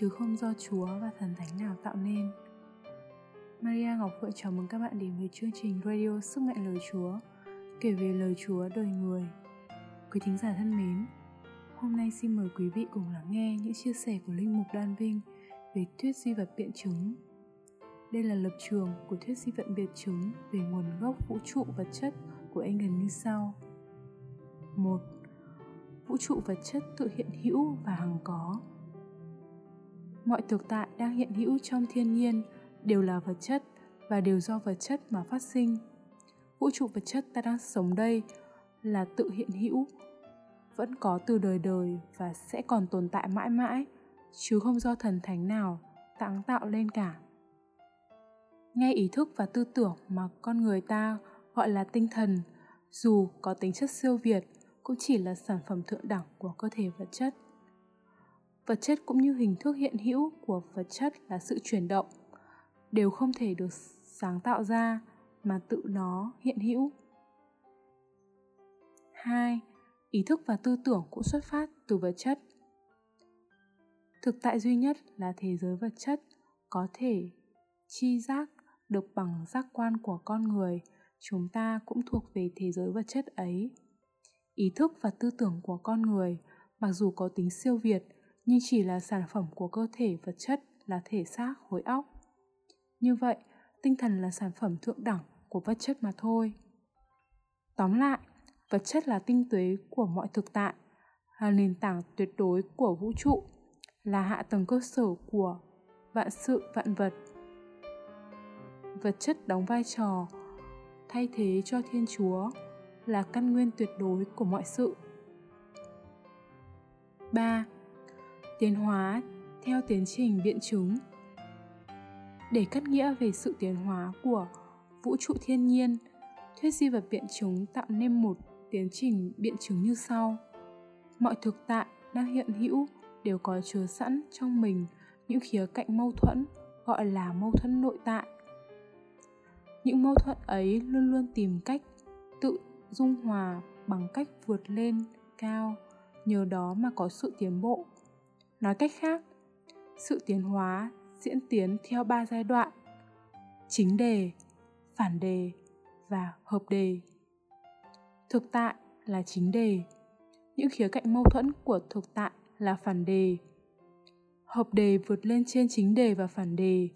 chứ không do Chúa và thần thánh nào tạo nên. Maria Ngọc Phượng chào mừng các bạn đến với chương trình radio Sức mạnh lời Chúa, kể về lời Chúa đời người. Quý thính giả thân mến, hôm nay xin mời quý vị cùng lắng nghe những chia sẻ của Linh Mục Đan Vinh về thuyết di vật biện chứng. Đây là lập trường của thuyết di vật biện chứng về nguồn gốc vũ trụ vật chất của anh gần như sau. 1. Vũ trụ vật chất tự hiện hữu và hằng có. Mọi thực tại đang hiện hữu trong thiên nhiên đều là vật chất và đều do vật chất mà phát sinh. Vũ trụ vật chất ta đang sống đây là tự hiện hữu, vẫn có từ đời đời và sẽ còn tồn tại mãi mãi, chứ không do thần thánh nào táng tạo lên cả. Ngay ý thức và tư tưởng mà con người ta gọi là tinh thần, dù có tính chất siêu việt, cũng chỉ là sản phẩm thượng đẳng của cơ thể vật chất. Vật chất cũng như hình thức hiện hữu của vật chất là sự chuyển động, đều không thể được sáng tạo ra mà tự nó hiện hữu. 2. Ý thức và tư tưởng cũng xuất phát từ vật chất. Thực tại duy nhất là thế giới vật chất có thể chi giác được bằng giác quan của con người, chúng ta cũng thuộc về thế giới vật chất ấy. Ý thức và tư tưởng của con người, mặc dù có tính siêu việt, nhưng chỉ là sản phẩm của cơ thể vật chất là thể xác khối óc. Như vậy, tinh thần là sản phẩm thượng đẳng của vật chất mà thôi. Tóm lại, vật chất là tinh tuế của mọi thực tại, là nền tảng tuyệt đối của vũ trụ, là hạ tầng cơ sở của vạn sự vạn vật. Vật chất đóng vai trò thay thế cho Thiên Chúa, là căn nguyên tuyệt đối của mọi sự. 3. Tiến hóa theo tiến trình biện chứng để cắt nghĩa về sự tiến hóa của vũ trụ thiên nhiên, thuyết di vật biện chứng tạo nên một tiến trình biện chứng như sau. Mọi thực tại đang hiện hữu đều có chứa sẵn trong mình những khía cạnh mâu thuẫn gọi là mâu thuẫn nội tại. Những mâu thuẫn ấy luôn luôn tìm cách tự dung hòa bằng cách vượt lên cao, nhờ đó mà có sự tiến bộ. Nói cách khác, sự tiến hóa diễn tiến theo ba giai đoạn chính đề phản đề và hợp đề. Thực tại là chính đề những khía cạnh mâu thuẫn của thực tại là phản đề. Hợp đề vượt lên trên chính đề và phản đề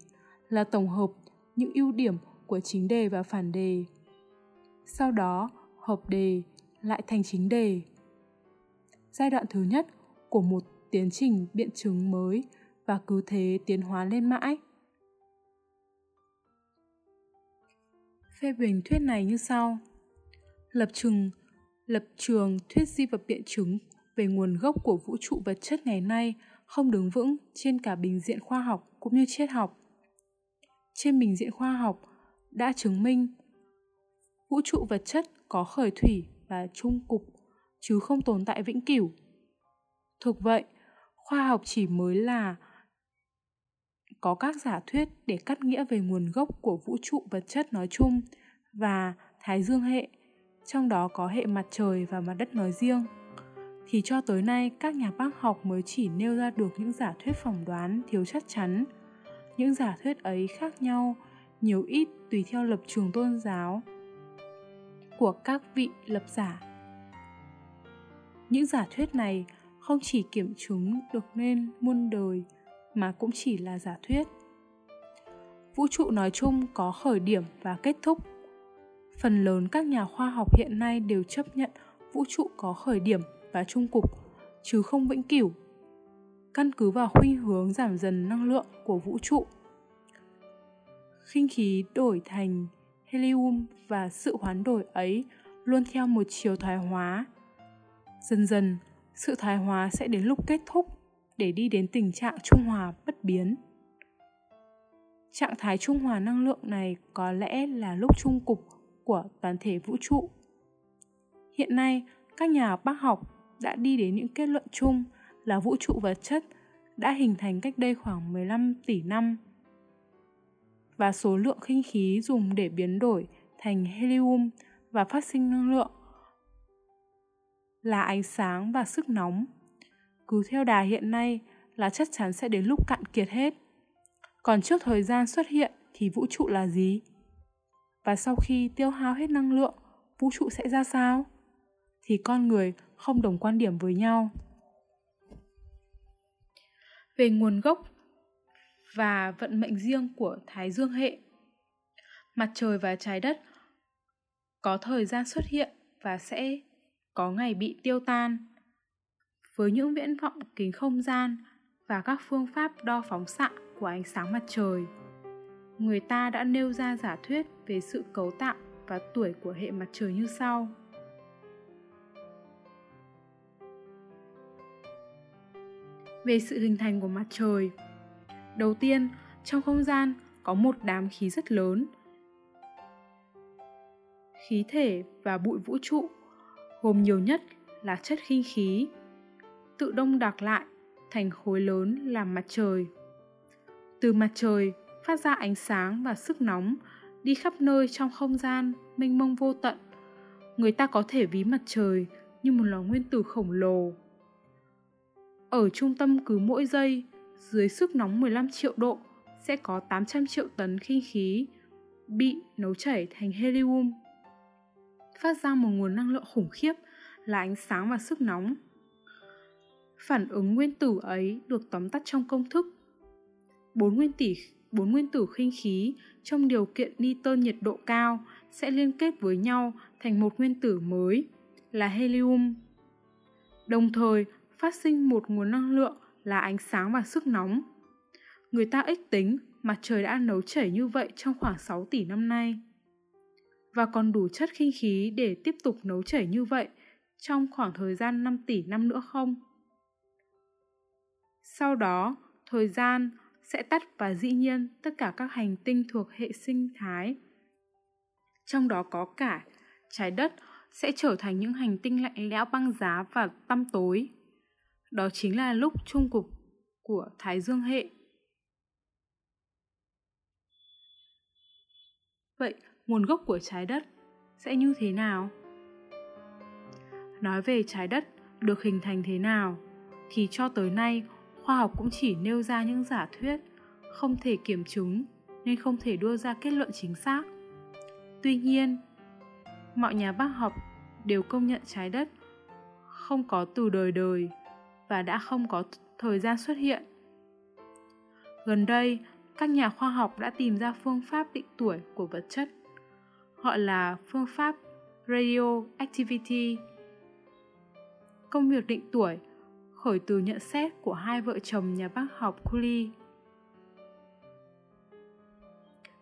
là tổng hợp những ưu điểm của chính đề và phản đề. Sau đó hợp đề lại thành chính đề. Giai đoạn thứ nhất của một tiến trình biện chứng mới và cứ thế tiến hóa lên mãi. Phê bình thuyết này như sau. Lập trường lập trường thuyết di vật biện chứng về nguồn gốc của vũ trụ vật chất ngày nay không đứng vững trên cả bình diện khoa học cũng như triết học. Trên bình diện khoa học đã chứng minh vũ trụ vật chất có khởi thủy và trung cục chứ không tồn tại vĩnh cửu. Thực vậy, khoa học chỉ mới là có các giả thuyết để cắt nghĩa về nguồn gốc của vũ trụ vật chất nói chung và thái dương hệ, trong đó có hệ mặt trời và mặt đất nói riêng. Thì cho tới nay các nhà bác học mới chỉ nêu ra được những giả thuyết phỏng đoán thiếu chắc chắn. Những giả thuyết ấy khác nhau, nhiều ít tùy theo lập trường tôn giáo của các vị lập giả. Những giả thuyết này không chỉ kiểm chứng được nên muôn đời mà cũng chỉ là giả thuyết. Vũ trụ nói chung có khởi điểm và kết thúc. Phần lớn các nhà khoa học hiện nay đều chấp nhận vũ trụ có khởi điểm và trung cục, chứ không vĩnh cửu. Căn cứ vào khuynh hướng giảm dần năng lượng của vũ trụ, khinh khí đổi thành helium và sự hoán đổi ấy luôn theo một chiều thoái hóa. Dần dần sự thoái hóa sẽ đến lúc kết thúc để đi đến tình trạng trung hòa bất biến. Trạng thái trung hòa năng lượng này có lẽ là lúc trung cục của toàn thể vũ trụ. Hiện nay, các nhà bác học đã đi đến những kết luận chung là vũ trụ vật chất đã hình thành cách đây khoảng 15 tỷ năm và số lượng khinh khí dùng để biến đổi thành helium và phát sinh năng lượng là ánh sáng và sức nóng cứ theo đà hiện nay là chắc chắn sẽ đến lúc cạn kiệt hết. Còn trước thời gian xuất hiện thì vũ trụ là gì? Và sau khi tiêu hao hết năng lượng, vũ trụ sẽ ra sao? Thì con người không đồng quan điểm với nhau. Về nguồn gốc và vận mệnh riêng của Thái Dương hệ, mặt trời và trái đất có thời gian xuất hiện và sẽ có ngày bị tiêu tan. Với những viễn vọng kính không gian và các phương pháp đo phóng xạ của ánh sáng mặt trời, người ta đã nêu ra giả thuyết về sự cấu tạo và tuổi của hệ mặt trời như sau. Về sự hình thành của mặt trời, đầu tiên, trong không gian có một đám khí rất lớn khí thể và bụi vũ trụ gồm nhiều nhất là chất khinh khí, tự đông đặc lại thành khối lớn làm mặt trời. Từ mặt trời phát ra ánh sáng và sức nóng đi khắp nơi trong không gian mênh mông vô tận. Người ta có thể ví mặt trời như một lò nguyên tử khổng lồ. Ở trung tâm cứ mỗi giây, dưới sức nóng 15 triệu độ sẽ có 800 triệu tấn khinh khí bị nấu chảy thành helium phát ra một nguồn năng lượng khủng khiếp, là ánh sáng và sức nóng. Phản ứng nguyên tử ấy được tóm tắt trong công thức. Bốn nguyên tỷ bốn nguyên tử khinh khí trong điều kiện nitơ nhiệt độ cao sẽ liên kết với nhau thành một nguyên tử mới, là helium. Đồng thời, phát sinh một nguồn năng lượng là ánh sáng và sức nóng. Người ta ích tính mặt trời đã nấu chảy như vậy trong khoảng 6 tỷ năm nay và còn đủ chất khinh khí để tiếp tục nấu chảy như vậy trong khoảng thời gian 5 tỷ năm nữa không? Sau đó, thời gian sẽ tắt và dĩ nhiên tất cả các hành tinh thuộc hệ sinh thái. Trong đó có cả trái đất sẽ trở thành những hành tinh lạnh lẽo băng giá và tăm tối. Đó chính là lúc trung cục của Thái Dương hệ. Vậy nguồn gốc của trái đất sẽ như thế nào? Nói về trái đất được hình thành thế nào thì cho tới nay, khoa học cũng chỉ nêu ra những giả thuyết không thể kiểm chứng nên không thể đưa ra kết luận chính xác. Tuy nhiên, mọi nhà bác học đều công nhận trái đất không có từ đời đời và đã không có thời gian xuất hiện. Gần đây, các nhà khoa học đã tìm ra phương pháp định tuổi của vật chất gọi là phương pháp radioactivity. Công việc định tuổi, khởi từ nhận xét của hai vợ chồng nhà bác học Cooley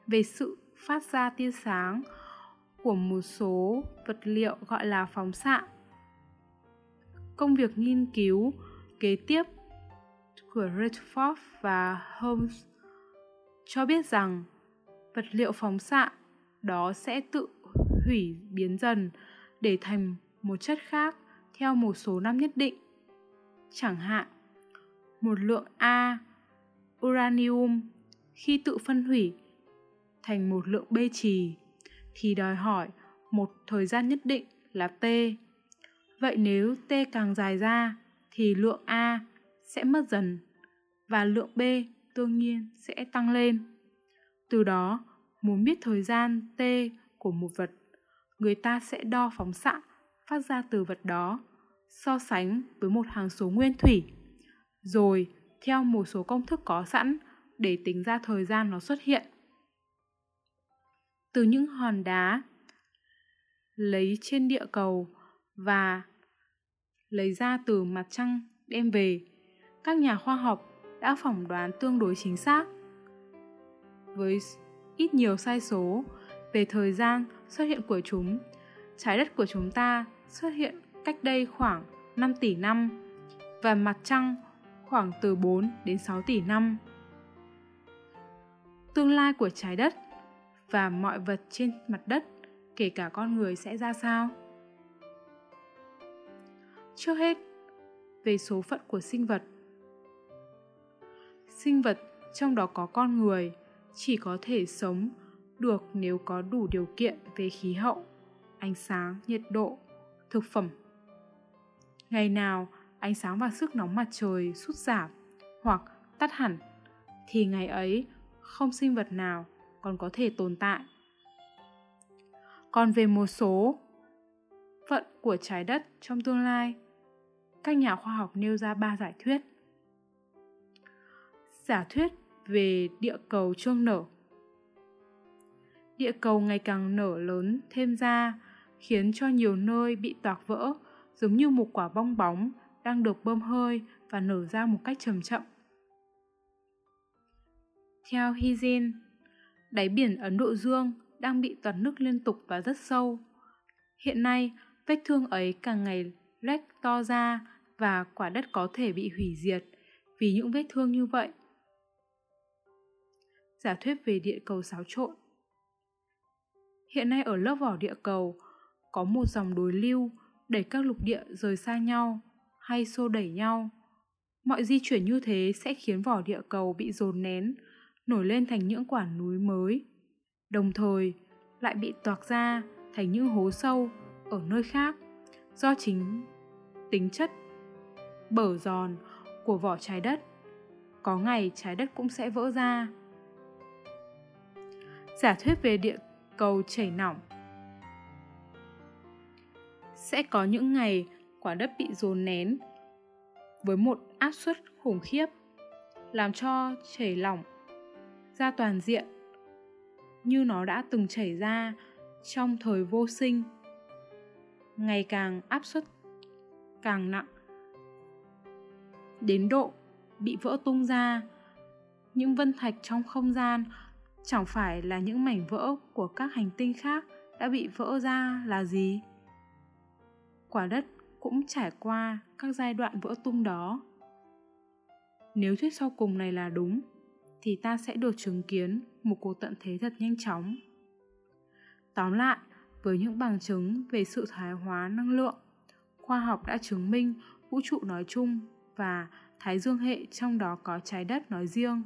về sự phát ra tia sáng của một số vật liệu gọi là phóng xạ. Công việc nghiên cứu, kế tiếp của Rutherford và Holmes cho biết rằng vật liệu phóng xạ đó sẽ tự hủy biến dần để thành một chất khác theo một số năm nhất định. Chẳng hạn, một lượng A uranium khi tự phân hủy thành một lượng B trì thì đòi hỏi một thời gian nhất định là T. Vậy nếu T càng dài ra thì lượng A sẽ mất dần và lượng B đương nhiên sẽ tăng lên. Từ đó, Muốn biết thời gian t của một vật, người ta sẽ đo phóng xạ phát ra từ vật đó, so sánh với một hàng số nguyên thủy, rồi theo một số công thức có sẵn để tính ra thời gian nó xuất hiện. Từ những hòn đá lấy trên địa cầu và lấy ra từ mặt trăng đem về, các nhà khoa học đã phỏng đoán tương đối chính xác. Với ít nhiều sai số về thời gian xuất hiện của chúng. Trái đất của chúng ta xuất hiện cách đây khoảng 5 tỷ năm và mặt trăng khoảng từ 4 đến 6 tỷ năm. Tương lai của trái đất và mọi vật trên mặt đất, kể cả con người sẽ ra sao? Trước hết, về số phận của sinh vật. Sinh vật trong đó có con người chỉ có thể sống được nếu có đủ điều kiện về khí hậu, ánh sáng, nhiệt độ, thực phẩm. Ngày nào, ánh sáng và sức nóng mặt trời sút giảm hoặc tắt hẳn thì ngày ấy không sinh vật nào còn có thể tồn tại còn về một số phận của trái đất trong tương lai các nhà khoa học nêu ra ba giải thuyết giả thuyết về địa cầu trương nở địa cầu ngày càng nở lớn thêm ra khiến cho nhiều nơi bị toạc vỡ giống như một quả bong bóng đang được bơm hơi và nở ra một cách chậm chậm theo Hizin, đáy biển Ấn Độ Dương đang bị toạt nước liên tục và rất sâu. Hiện nay, vết thương ấy càng ngày lách to ra và quả đất có thể bị hủy diệt vì những vết thương như vậy. Giả thuyết về địa cầu xáo trộn Hiện nay ở lớp vỏ địa cầu có một dòng đối lưu đẩy các lục địa rời xa nhau hay xô đẩy nhau. Mọi di chuyển như thế sẽ khiến vỏ địa cầu bị dồn nén, nổi lên thành những quả núi mới, đồng thời lại bị toạc ra thành những hố sâu ở nơi khác do chính tính chất bở giòn của vỏ trái đất. Có ngày trái đất cũng sẽ vỡ ra. Giả thuyết về địa cầu chảy nỏng. Sẽ có những ngày quả đất bị dồn nén với một áp suất khủng khiếp, làm cho chảy lỏng ra toàn diện như nó đã từng chảy ra trong thời vô sinh. Ngày càng áp suất càng nặng, đến độ bị vỡ tung ra, những vân thạch trong không gian chẳng phải là những mảnh vỡ của các hành tinh khác đã bị vỡ ra là gì? Quả đất cũng trải qua các giai đoạn vỡ tung đó. Nếu thuyết sau cùng này là đúng, thì ta sẽ được chứng kiến một cuộc tận thế thật nhanh chóng. Tóm lại, với những bằng chứng về sự thoái hóa năng lượng, khoa học đã chứng minh vũ trụ nói chung và thái dương hệ trong đó có trái đất nói riêng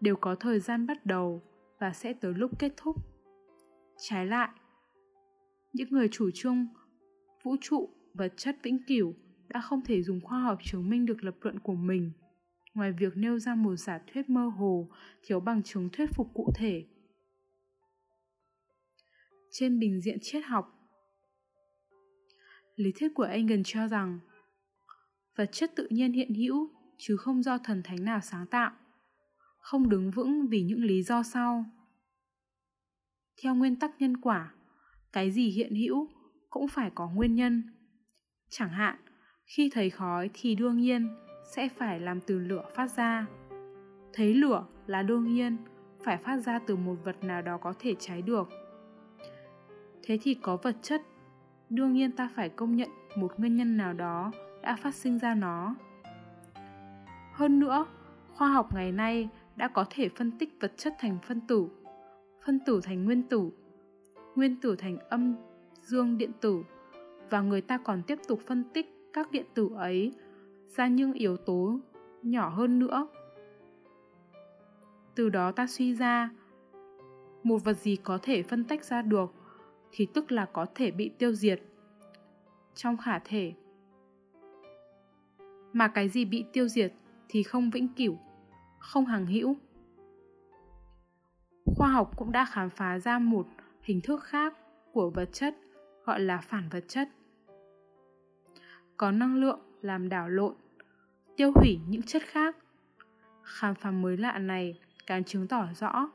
đều có thời gian bắt đầu và sẽ tới lúc kết thúc. Trái lại, những người chủ trương, vũ trụ vật chất vĩnh cửu đã không thể dùng khoa học chứng minh được lập luận của mình. Ngoài việc nêu ra một giả thuyết mơ hồ thiếu bằng chứng thuyết phục cụ thể. Trên bình diện triết học, lý thuyết của Engel cho rằng vật chất tự nhiên hiện hữu chứ không do thần thánh nào sáng tạo không đứng vững vì những lý do sau. Theo nguyên tắc nhân quả, cái gì hiện hữu cũng phải có nguyên nhân. Chẳng hạn, khi thấy khói thì đương nhiên sẽ phải làm từ lửa phát ra. Thấy lửa là đương nhiên phải phát ra từ một vật nào đó có thể cháy được. Thế thì có vật chất, đương nhiên ta phải công nhận một nguyên nhân nào đó đã phát sinh ra nó. Hơn nữa, khoa học ngày nay đã có thể phân tích vật chất thành phân tử phân tử thành nguyên tử nguyên tử thành âm, dương điện tử, và người ta còn tiếp tục phân tích các điện tử ấy ra những yếu tố nhỏ hơn nữa. Từ đó ta suy ra, một vật gì có thể phân tách ra được thì tức là có thể bị tiêu diệt. Trong khả thể, mà cái gì bị tiêu diệt thì không vĩnh cửu không hằng hữu. Khoa học cũng đã khám phá ra một hình thức khác của vật chất, gọi là phản vật chất. Có năng lượng làm đảo lộn, tiêu hủy những chất khác. Khám phá mới lạ này càng chứng tỏ rõ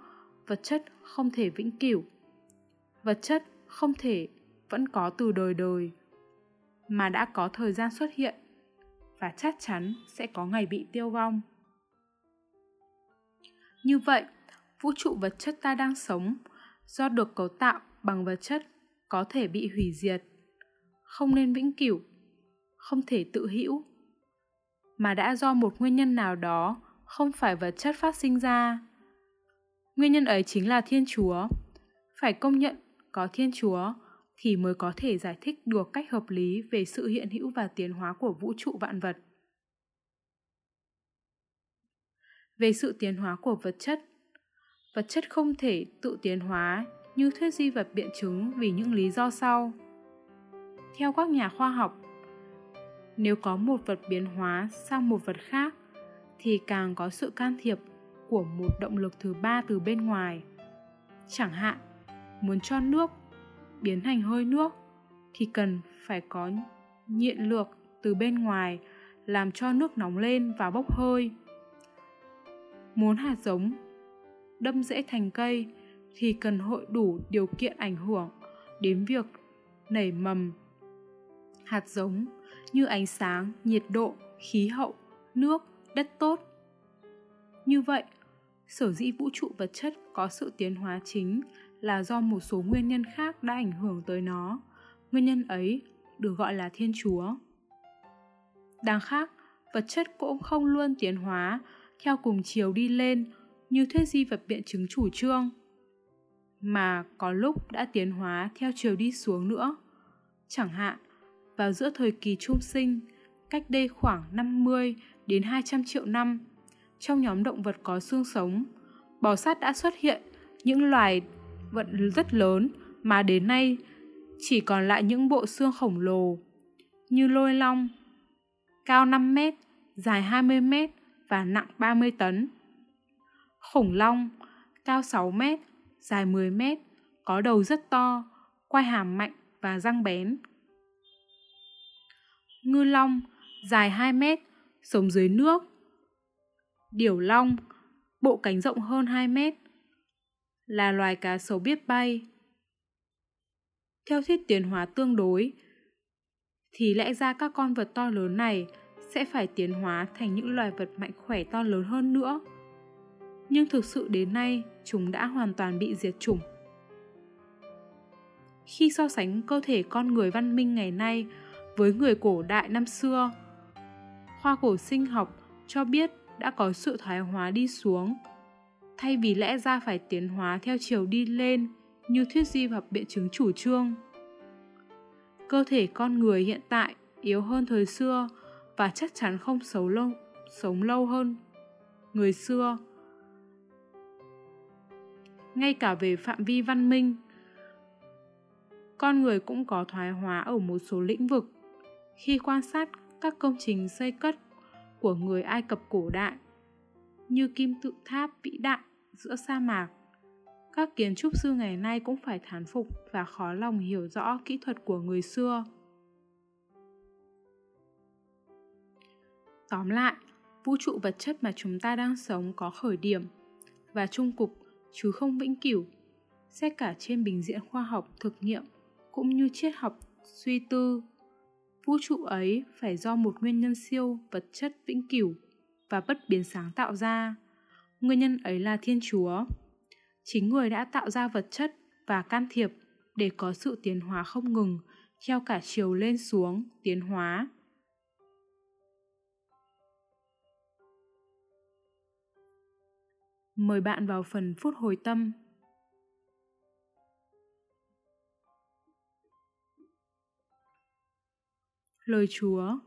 vật chất không thể vĩnh cửu, vật chất không thể vẫn có từ đời đời, mà đã có thời gian xuất hiện và chắc chắn sẽ có ngày bị tiêu vong như vậy, vũ trụ vật chất ta đang sống do được cấu tạo bằng vật chất có thể bị hủy diệt, không nên vĩnh cửu, không thể tự hữu. Mà đã do một nguyên nhân nào đó không phải vật chất phát sinh ra. Nguyên nhân ấy chính là thiên chúa. Phải công nhận có thiên chúa thì mới có thể giải thích được cách hợp lý về sự hiện hữu và tiến hóa của vũ trụ vạn vật. Về sự tiến hóa của vật chất. Vật chất không thể tự tiến hóa như thuyết di vật biện chứng vì những lý do sau. Theo các nhà khoa học, nếu có một vật biến hóa sang một vật khác thì càng có sự can thiệp của một động lực thứ ba từ bên ngoài. Chẳng hạn, muốn cho nước biến thành hơi nước thì cần phải có nhiện lược từ bên ngoài làm cho nước nóng lên và bốc hơi muốn hạt giống đâm rễ thành cây thì cần hội đủ điều kiện ảnh hưởng đến việc nảy mầm hạt giống như ánh sáng, nhiệt độ, khí hậu, nước, đất tốt. Như vậy, sở dĩ vũ trụ vật chất có sự tiến hóa chính là do một số nguyên nhân khác đã ảnh hưởng tới nó. Nguyên nhân ấy được gọi là thiên chúa. Đáng khác, vật chất cũng không luôn tiến hóa theo cùng chiều đi lên như thuyết di vật biện chứng chủ trương mà có lúc đã tiến hóa theo chiều đi xuống nữa. Chẳng hạn, vào giữa thời kỳ trung sinh, cách đây khoảng 50 đến 200 triệu năm, trong nhóm động vật có xương sống, bò sát đã xuất hiện những loài vật rất lớn mà đến nay chỉ còn lại những bộ xương khổng lồ như lôi long, cao 5 mét, dài 20 mét và nặng 30 tấn. Khủng long, cao 6 mét, dài 10 mét, có đầu rất to, quai hàm mạnh và răng bén. Ngư long, dài 2 mét, sống dưới nước. Điểu long, bộ cánh rộng hơn 2 mét, là loài cá sấu biết bay. Theo thuyết tiến hóa tương đối, thì lẽ ra các con vật to lớn này sẽ phải tiến hóa thành những loài vật mạnh khỏe to lớn hơn nữa. Nhưng thực sự đến nay, chúng đã hoàn toàn bị diệt chủng. Khi so sánh cơ thể con người văn minh ngày nay với người cổ đại năm xưa, khoa cổ sinh học cho biết đã có sự thoái hóa đi xuống. Thay vì lẽ ra phải tiến hóa theo chiều đi lên như thuyết di hoặc biện chứng chủ trương. Cơ thể con người hiện tại yếu hơn thời xưa và chắc chắn không sống lâu, sống lâu hơn người xưa. Ngay cả về phạm vi văn minh, con người cũng có thoái hóa ở một số lĩnh vực. Khi quan sát các công trình xây cất của người Ai Cập cổ đại, như kim tự tháp vĩ đại giữa sa mạc, các kiến trúc sư ngày nay cũng phải thán phục và khó lòng hiểu rõ kỹ thuật của người xưa. Tóm lại, vũ trụ vật chất mà chúng ta đang sống có khởi điểm và trung cục chứ không vĩnh cửu. Xét cả trên bình diện khoa học thực nghiệm cũng như triết học suy tư. Vũ trụ ấy phải do một nguyên nhân siêu vật chất vĩnh cửu và bất biến sáng tạo ra. Nguyên nhân ấy là Thiên Chúa. Chính người đã tạo ra vật chất và can thiệp để có sự tiến hóa không ngừng theo cả chiều lên xuống tiến hóa Mời bạn vào phần phút hồi tâm. Lời Chúa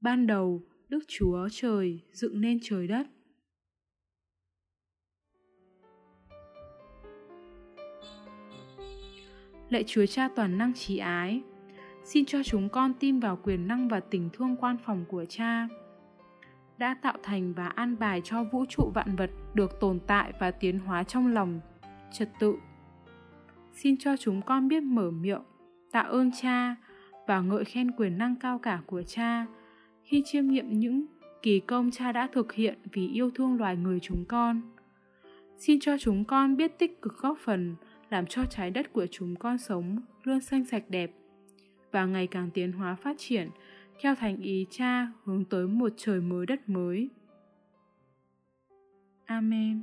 Ban đầu, Đức Chúa Trời dựng nên trời đất. Lạy Chúa Cha toàn năng trí ái, xin cho chúng con tin vào quyền năng và tình thương quan phòng của Cha đã tạo thành và an bài cho vũ trụ vạn vật được tồn tại và tiến hóa trong lòng. Trật tự. Xin cho chúng con biết mở miệng, tạ ơn cha và ngợi khen quyền năng cao cả của cha. Khi chiêm nghiệm những kỳ công cha đã thực hiện vì yêu thương loài người chúng con. Xin cho chúng con biết tích cực góp phần làm cho trái đất của chúng con sống luôn xanh sạch đẹp và ngày càng tiến hóa phát triển theo thành ý cha, hướng tới một trời mới đất mới. Amen.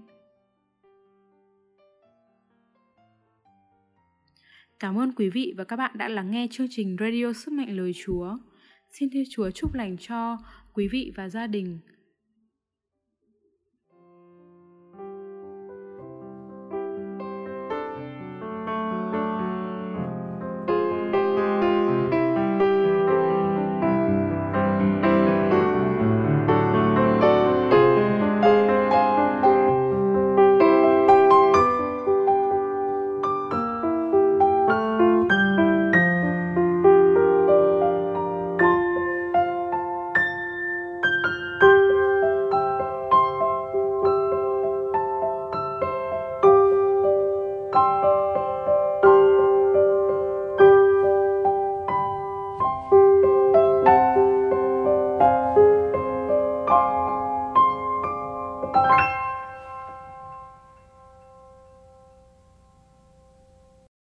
Cảm ơn quý vị và các bạn đã lắng nghe chương trình Radio Sức Mạnh Lời Chúa. Xin Thiên Chúa chúc lành cho quý vị và gia đình.